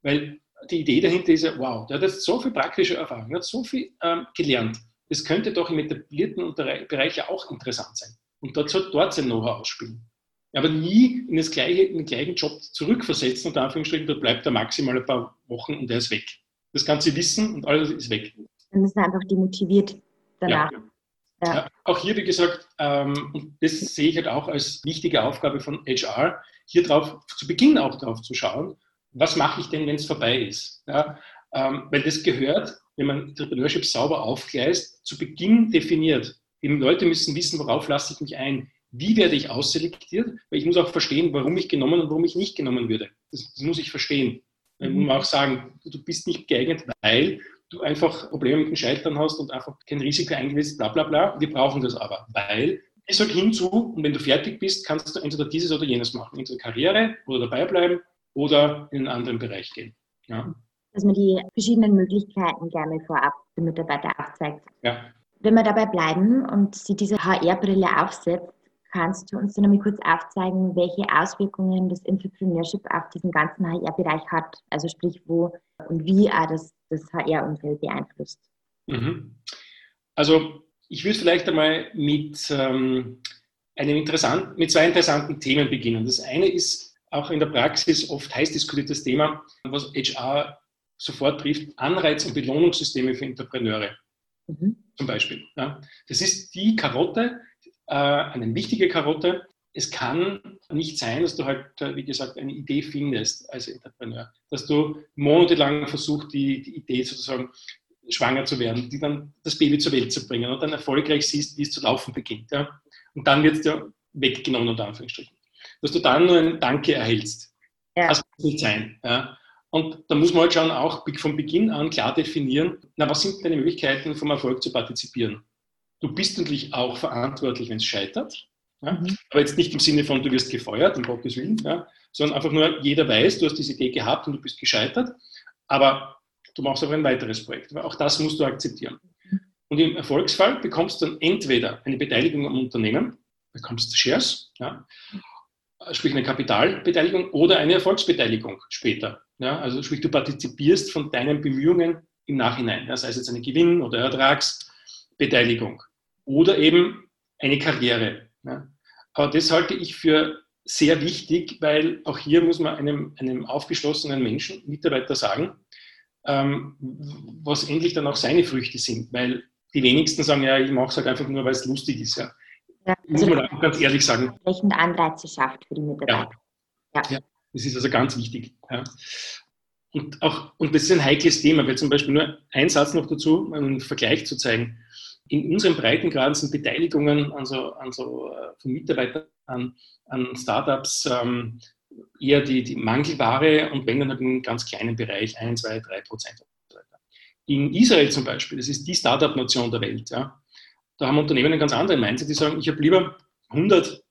weil die Idee dahinter ist ja, wow, der hat jetzt so viel praktische Erfahrung, hat so viel ähm, gelernt. Das könnte doch im etablierten Bereich ja auch interessant sein. Und dort soll dort sein Know-how ausspielen. Aber nie in, das gleiche, in den gleichen Job zurückversetzen, unter Anführungsstrichen, dort bleibt er maximal ein paar Wochen und er ist weg. Das ganze Wissen und alles ist weg. Dann ist er einfach demotiviert danach. Ja. Ja. Ja, auch hier, wie gesagt, ähm, und das sehe ich halt auch als wichtige Aufgabe von HR, hier drauf, zu Beginn auch darauf zu schauen, was mache ich denn, wenn es vorbei ist? Ja, ähm, weil das gehört, wenn man Entrepreneurship sauber aufgleist, zu Beginn definiert. Eben Leute müssen wissen, worauf lasse ich mich ein. Wie werde ich ausselektiert? Weil ich muss auch verstehen, warum ich genommen und warum ich nicht genommen würde. Das, das muss ich verstehen. Dann muss man auch sagen, du bist nicht geeignet, weil du einfach Probleme mit dem Scheitern hast und einfach kein Risiko eingewiesen, bla bla bla. Wir brauchen das aber, weil es sagt hinzu und wenn du fertig bist, kannst du entweder dieses oder jenes machen. Entweder Karriere oder dabei bleiben oder in einen anderen Bereich gehen. Ja. Dass man die verschiedenen Möglichkeiten gerne vorab dem Mitarbeiter aufzeigt. Ja. Wenn wir dabei bleiben und sie diese HR-Brille aufsetzt, kannst du uns dann einmal kurz aufzeigen, welche Auswirkungen das Entrepreneurship auf diesen ganzen HR-Bereich hat? Also sprich, wo und wie auch das, das HR-Umfeld beeinflusst. Mhm. Also ich würde vielleicht einmal mit, ähm, einem interessant, mit zwei interessanten Themen beginnen. Das eine ist auch in der Praxis oft heiß diskutiertes Thema, was HR sofort trifft, Anreiz- und Belohnungssysteme für Entrepreneure mhm. zum Beispiel. Ja. Das ist die Karotte, äh, eine wichtige Karotte. Es kann nicht sein, dass du halt, äh, wie gesagt, eine Idee findest als Entrepreneur, dass du monatelang versuchst, die, die Idee sozusagen schwanger zu werden, die dann das Baby zur Welt zu bringen und dann erfolgreich siehst, wie es zu laufen beginnt. Ja? Und dann wird es dir weggenommen, unter Anführungsstrichen. Dass du dann nur ein Danke erhältst. Ja. Das muss nicht sein. Ja? Und da muss man halt schon auch von Beginn an klar definieren, na, was sind deine Möglichkeiten, vom Erfolg zu partizipieren? Du bist natürlich auch verantwortlich, wenn es scheitert. Ja? Mhm. Aber jetzt nicht im Sinne von, du wirst gefeuert, um Gottes Willen, ja? sondern einfach nur, jeder weiß, du hast diese Idee gehabt und du bist gescheitert. Aber du machst auch ein weiteres Projekt. auch das musst du akzeptieren. Und im Erfolgsfall bekommst du dann entweder eine Beteiligung am Unternehmen, bekommst Shares, ja, sprich eine Kapitalbeteiligung oder eine Erfolgsbeteiligung später. Ja, also sprich, du partizipierst von deinen Bemühungen im Nachhinein, ja, sei es jetzt eine Gewinn- oder Ertragsbeteiligung oder eben eine Karriere. Ja. Aber das halte ich für sehr wichtig, weil auch hier muss man einem, einem aufgeschlossenen Menschen, Mitarbeiter sagen, ähm, was endlich dann auch seine Früchte sind. Weil die wenigsten sagen, ja, ich mache es halt einfach nur, weil es lustig ist. Ja. Ja Muss man auch ganz ehrlich sagen. Entsprechend Anreize schafft für die Mitarbeiter. Ja. ja. das ist also ganz wichtig. Und, auch, und das ist ein heikles Thema, weil zum Beispiel nur ein Satz noch dazu, einen Vergleich zu zeigen. In unseren Breitengraden sind Beteiligungen an so, an so, äh, von Mitarbeitern an, an Startups ähm, eher die, die Mangelware und wenn dann halt einen ganz kleinen Bereich, 1, 2, 3 Prozent. In Israel zum Beispiel, das ist die Startup-Nation der Welt, ja, da haben Unternehmen einen ganz anderen Mindset, die sagen, ich habe lieber 100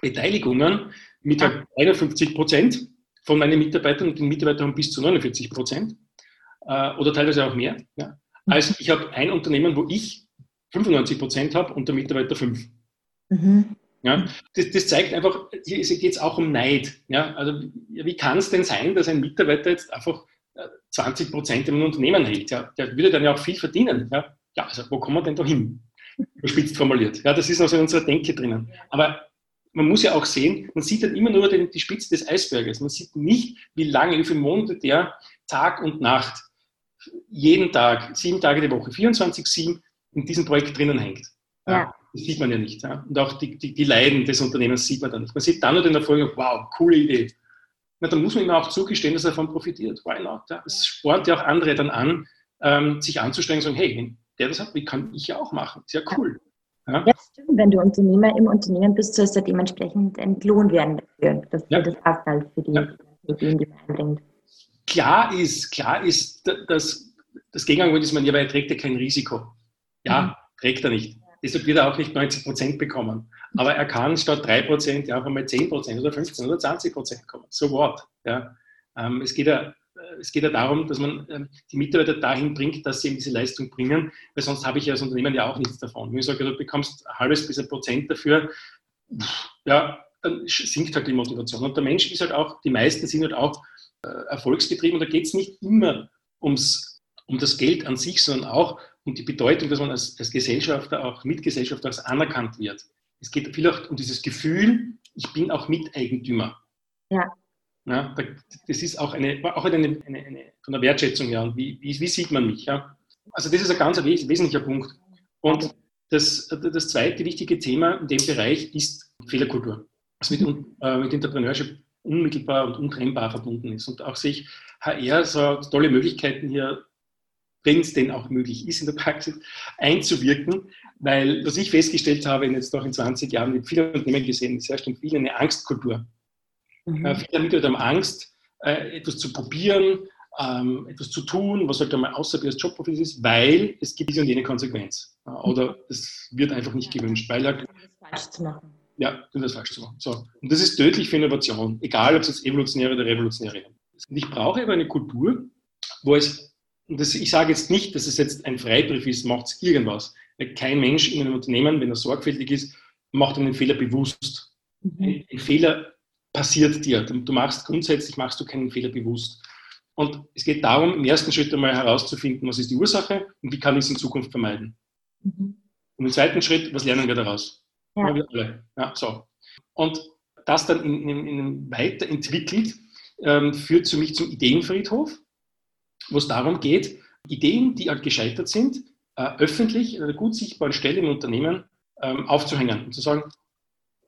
Beteiligungen mit halt 51 Prozent von meinen Mitarbeitern und die Mitarbeiter haben bis zu 49 Prozent äh, oder teilweise auch mehr. Ja. Also ich habe ein Unternehmen, wo ich 95 Prozent habe und der Mitarbeiter 5. Mhm. Ja, das, das, zeigt einfach, hier geht es auch um Neid. Ja, also wie kann es denn sein, dass ein Mitarbeiter jetzt einfach 20 äh, Prozent im Unternehmen hält? Ja, der würde dann ja auch viel verdienen. Ja, ja also wo kommen wir denn da hin? Überspitzt formuliert. Ja, das ist also in unserer Denke drinnen. Aber man muss ja auch sehen, man sieht dann immer nur den, die Spitze des Eisberges. Man sieht nicht, wie lange, wie viele Monate der Tag und Nacht, jeden Tag, sieben Tage die Woche, 24, 7 in diesem Projekt drinnen hängt. Ja. Das sieht man ja nicht. Ja? Und auch die, die, die Leiden des Unternehmens sieht man dann nicht. Man sieht dann nur den Erfolg, wow, coole Idee. Na, dann muss man ihm auch zugestehen, dass er davon profitiert. Why not? Ja? Es spornt ja auch andere dann an, ähm, sich anzustrengen und sagen, hey, der das hat, wie kann ich ja auch machen? Ist ja cool. Ja, ja stimmt. Wenn du Unternehmer im Unternehmen bist, sollst du dementsprechend entlohnt werden dafür, dass ja. du das auszahlt für die ja. Ideen, die man einbringt. Klar ist, klar ist, dass das Gegenangebot ist, man ja, weil er trägt ja kein Risiko. Ja, mhm. trägt er nicht. Deshalb wird er auch nicht 90 Prozent bekommen. Aber er kann statt 3 Prozent ja auch einmal 10 Prozent oder 15 oder 20 Prozent kommen. So what? Ja. Ähm, es, geht ja, es geht ja darum, dass man ähm, die Mitarbeiter dahin bringt, dass sie eben diese Leistung bringen, weil sonst habe ich ja als Unternehmen ja auch nichts davon. Wenn ich sage, du bekommst ein halbes bis ein Prozent dafür, ja, dann sinkt halt die Motivation. Und der Mensch ist halt auch, die meisten sind halt auch äh, erfolgsgetrieben und da geht es nicht immer ums, um das Geld an sich, sondern auch und die Bedeutung, dass man als, als Gesellschafter, auch Mitgesellschafter als anerkannt wird. Es geht viel auch um dieses Gefühl, ich bin auch Miteigentümer. Ja. Ja das ist auch eine, auch eine, eine, eine von der Wertschätzung her. Wie, wie, wie, sieht man mich? Ja? Also das ist ein ganz wesentlicher Punkt. Und das, das zweite wichtige Thema in dem Bereich ist Fehlerkultur. Also mit, äh, mit Entrepreneurship unmittelbar und untrennbar verbunden ist. Und auch sich HR so tolle Möglichkeiten hier, wenn es denn auch möglich ist in der Praxis, einzuwirken. Weil, was ich festgestellt habe, jetzt noch in 20 Jahren mit vielen Unternehmen gesehen, ist herrscht in vielen eine Angstkultur. Mhm. Äh, viele Mitarbeiter haben Angst, äh, etwas zu probieren, ähm, etwas zu tun, was halt einmal außerhalb ihres Jobprofils ist, weil es gibt diese und jene Konsequenz. Oder es wird einfach nicht gewünscht, weil halt, das falsch zu machen. Ja, das falsch zu machen. So. Und das ist tödlich für Innovation, egal ob es jetzt evolutionäre oder revolutionäre ist. Und ich brauche aber eine Kultur, wo es, und das, ich sage jetzt nicht, dass es jetzt ein Freibrief ist, macht es irgendwas. Weil kein Mensch in einem Unternehmen, wenn er sorgfältig ist, macht einen Fehler bewusst. Mhm. Ein, ein Fehler passiert dir. Du machst grundsätzlich machst du keinen Fehler bewusst. Und es geht darum, im ersten Schritt einmal herauszufinden, was ist die Ursache und wie kann ich es in Zukunft vermeiden. Mhm. Und im zweiten Schritt, was lernen wir daraus? Ja. Wir alle. Ja, so. Und das dann in, in, in weiterentwickelt, ähm, führt zu mich zum Ideenfriedhof, wo es darum geht, Ideen, die halt gescheitert sind, äh, öffentlich an einer gut sichtbaren Stelle im Unternehmen ähm, aufzuhängen und zu sagen,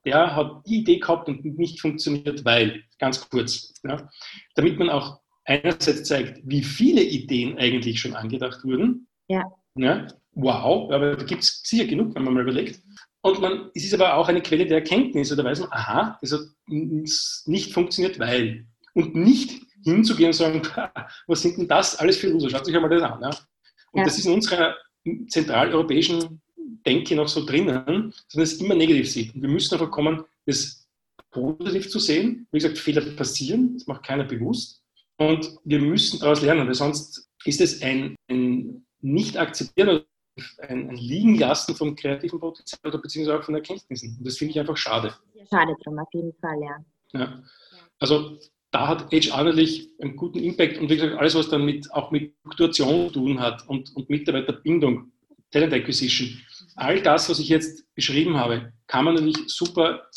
der hat die Idee gehabt und nicht funktioniert, weil, ganz kurz, ja, damit man auch einerseits zeigt, wie viele Ideen eigentlich schon angedacht wurden. Ja. ja wow, aber da gibt es sicher genug, wenn man mal überlegt. Und man, es ist aber auch eine Quelle der Erkenntnis, oder weiß man, aha, das hat nicht funktioniert, weil. Und nicht hinzugehen und sagen, was sind denn das alles für Loser? Schaut euch einmal das an. Ja? Und ja. das ist in unserer zentraleuropäischen Denke noch so drinnen, sondern es immer negativ sieht. Und wir müssen einfach kommen, das positiv zu sehen. Wie gesagt, Fehler passieren, das macht keiner bewusst. Und wir müssen daraus lernen, weil sonst ist es ein, ein nicht akzeptieren ein, ein Liegenlassen vom kreativen Potenzial oder beziehungsweise auch von Erkenntnissen. Und das finde ich einfach schade. Schade drum, auf jeden Fall, ja. ja. Also da hat HR natürlich einen guten Impact und wie gesagt, alles, was dann mit, auch mit Fluktuation zu tun hat und, und Mitarbeiterbindung, Talent Acquisition, all das, was ich jetzt beschrieben habe, kann man natürlich super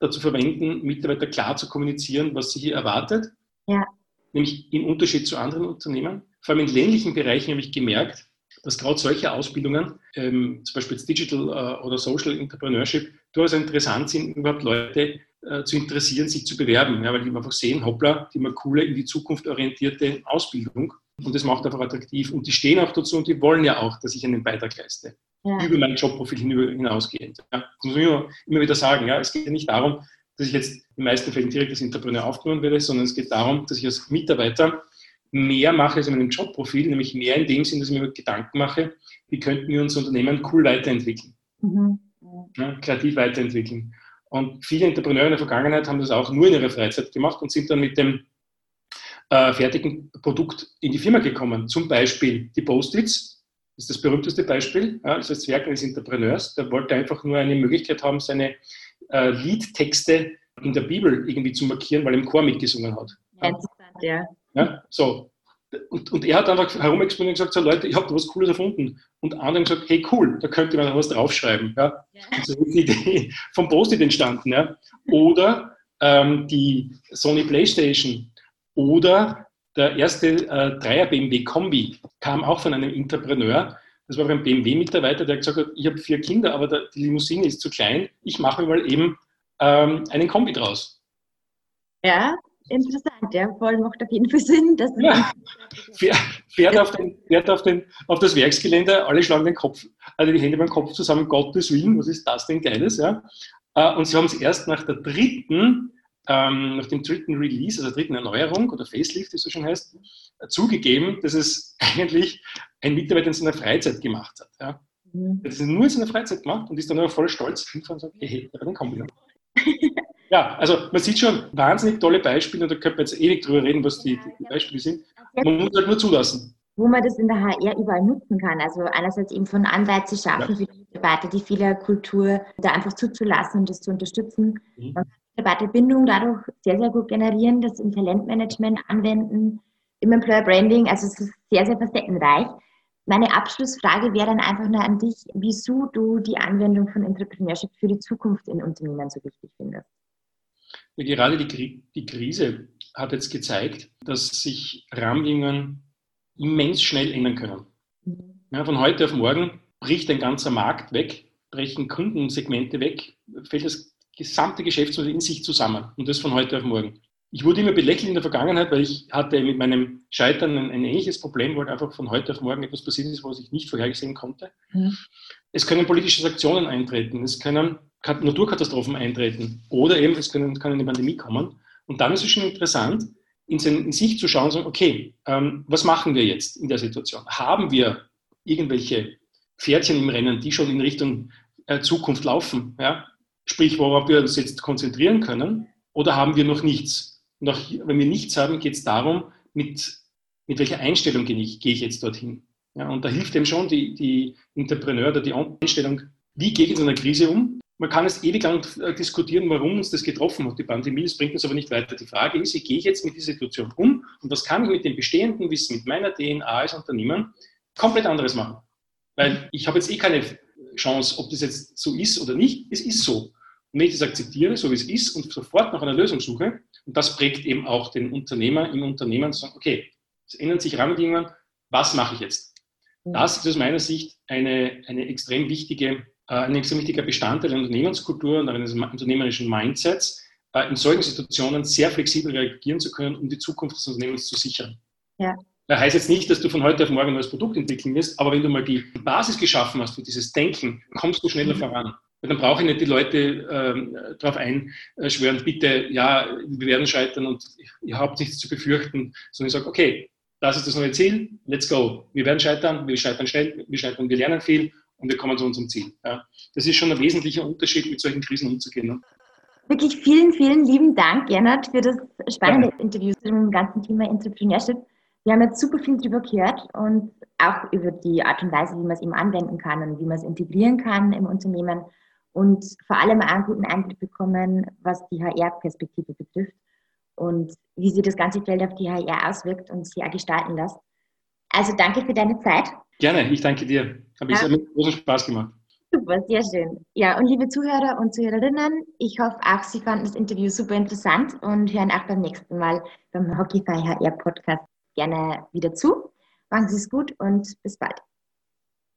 dazu verwenden, Mitarbeiter klar zu kommunizieren, was sie hier erwartet. Ja. Nämlich im Unterschied zu anderen Unternehmen. Vor allem in ländlichen Bereichen habe ich gemerkt, dass gerade solche Ausbildungen, ähm, zum Beispiel Digital äh, oder Social Entrepreneurship, durchaus interessant sind, überhaupt Leute äh, zu interessieren, sich zu bewerben, ja, weil die einfach sehen, hoppla, die haben coole, in die Zukunft orientierte Ausbildung und das macht einfach attraktiv und die stehen auch dazu und die wollen ja auch, dass ich einen Beitrag leiste. Ja. Über mein Jobprofil hinausgehend. Ja. Das muss man immer, immer wieder sagen. Ja. Es geht ja nicht darum, dass ich jetzt in den meisten Fällen direkt als Entrepreneur aufgenommen werde, sondern es geht darum, dass ich als Mitarbeiter mehr mache als in meinem Jobprofil, nämlich mehr in dem Sinn, dass ich mir Gedanken mache, wie könnten wir unser Unternehmen cool weiterentwickeln, mhm. ja, kreativ weiterentwickeln. Und viele Entrepreneure in der Vergangenheit haben das auch nur in ihrer Freizeit gemacht und sind dann mit dem äh, fertigen Produkt in die Firma gekommen. Zum Beispiel die Post-its, ist das berühmteste Beispiel. Ja, also das Werk eines Entrepreneurs, der wollte einfach nur eine Möglichkeit haben, seine äh, Liedtexte in der Bibel irgendwie zu markieren, weil er im Chor mitgesungen hat. Ja, ja. Ja, so. Und, und er hat einfach herumexperimentiert und gesagt, so Leute, ich habe da was Cooles erfunden. Und andere haben gesagt, hey cool, da könnte man was draufschreiben. Ja? ja. Und so ist die Idee vom Post-it entstanden. Ja? Oder ähm, die Sony Playstation oder der erste äh, Dreier BMW Kombi kam auch von einem Entrepreneur. Das war ein BMW-Mitarbeiter, der gesagt hat, ich habe vier Kinder, aber der, die Limousine ist zu klein. Ich mache mal eben ähm, einen Kombi draus. Ja, interessant, ja, voll macht auf jeden Fall Sinn. Dass ja. fährt, auf, den, fährt auf, den, auf das Werksgelände, alle schlagen den Kopf, also die Hände beim Kopf zusammen, Gottes Willen, was ist das denn Geiles? Ja? Äh, und sie haben es erst nach der dritten, ähm, nach dem dritten Release, also der dritten Erneuerung oder Facelift, wie es so schon heißt, zugegeben, dass es eigentlich ein Mitarbeiter in seiner Freizeit gemacht hat. Ja? Mhm. Das ist nur in seiner Freizeit gemacht und ist dann auch voll stolz und sagt, hey, da dann kommen wir. Ja, also man sieht schon wahnsinnig tolle Beispiele und da könnte man jetzt ewig drüber reden, was die, die Beispiele sind. Man muss halt nur zulassen. Wo man das in der HR überall nutzen kann. Also einerseits eben von Anreize schaffen ja. für die Mitarbeiter, die Fehlerkultur da einfach zuzulassen und das zu unterstützen. Mhm. Man kann Mitarbeiterbindung dadurch sehr, sehr gut generieren, das im Talentmanagement anwenden, im Employer Branding. Also es ist sehr, sehr facettenreich. Meine Abschlussfrage wäre dann einfach nur an dich, wieso du die Anwendung von Entrepreneurship für die Zukunft in Unternehmen so wichtig findest. Ja, gerade die, die Krise hat jetzt gezeigt, dass sich Rahmenbedingungen immens schnell ändern können. Ja, von heute auf morgen bricht ein ganzer Markt weg, brechen Kundensegmente weg, fällt das gesamte Geschäftsmodell in sich zusammen und das von heute auf morgen. Ich wurde immer belächelt in der Vergangenheit, weil ich hatte mit meinem Scheitern ein, ein ähnliches Problem, weil einfach von heute auf morgen etwas passiert ist, was ich nicht vorhergesehen konnte. Mhm. Es können politische Sanktionen eintreten, es können Naturkatastrophen eintreten oder eben es können, kann eine Pandemie kommen. Und dann ist es schon interessant, in, in sich zu schauen und sagen, okay, ähm, was machen wir jetzt in der Situation? Haben wir irgendwelche Pferdchen im Rennen, die schon in Richtung äh, Zukunft laufen? Ja? Sprich, worauf wir uns jetzt konzentrieren können? Oder haben wir noch nichts? Und auch, wenn wir nichts haben, geht es darum, mit, mit welcher Einstellung gehe ich, gehe ich jetzt dorthin? Ja, und da hilft eben schon die, die Entrepreneur oder die Einstellung, wie gehe ich in so einer Krise um? Man kann es ewig lang äh, diskutieren, warum uns das getroffen hat, die Pandemie, das bringt uns aber nicht weiter. Die Frage ist, wie gehe ich jetzt mit dieser Situation um und was kann ich mit dem bestehenden Wissen, mit meiner DNA als Unternehmen komplett anderes machen? Weil ich habe jetzt eh keine Chance, ob das jetzt so ist oder nicht. Es ist so. Und wenn ich das akzeptiere, so wie es ist, und sofort nach einer Lösung suche, und das prägt eben auch den Unternehmer im Unternehmen, zu sagen, okay, es ändern sich Rahmenbedingungen, was mache ich jetzt? Das ist aus meiner Sicht eine, eine extrem wichtige, äh, ein extrem wichtiger Bestandteil der Unternehmenskultur und eines unternehmerischen Mindsets, äh, in solchen Situationen sehr flexibel reagieren zu können, um die Zukunft des Unternehmens zu sichern. Ja. Das heißt jetzt nicht, dass du von heute auf morgen ein neues Produkt entwickeln wirst, aber wenn du mal die Basis geschaffen hast für dieses Denken, kommst du schneller mhm. voran. Weil dann brauche ich nicht die Leute ähm, darauf einschwören, bitte, ja, wir werden scheitern und ihr habt nichts zu befürchten, sondern ich sage, okay, das ist das neue Ziel, let's go. Wir werden scheitern, wir scheitern schnell, wir scheitern, wir lernen viel und wir kommen zu unserem Ziel. Ja. Das ist schon ein wesentlicher Unterschied, mit solchen Krisen umzugehen. Ne? Wirklich vielen, vielen lieben Dank, Gernot, für das spannende ja. Interview zu dem ganzen Thema Entrepreneurship. Wir haben jetzt super viel darüber gehört und auch über die Art und Weise, wie man es eben anwenden kann und wie man es integrieren kann im Unternehmen und vor allem auch einen guten Einblick bekommen, was die HR-Perspektive betrifft und wie sich das ganze Feld auf die HR auswirkt und sie auch gestalten lässt. Also danke für deine Zeit. Gerne, ich danke dir. Habe ja. mit großen Spaß gemacht. Super, sehr schön. Ja, und liebe Zuhörer und Zuhörerinnen, ich hoffe auch, Sie fanden das Interview super interessant und hören auch beim nächsten Mal beim Hockeyfy HR Podcast gerne wieder zu. Machen Sie es gut und bis bald.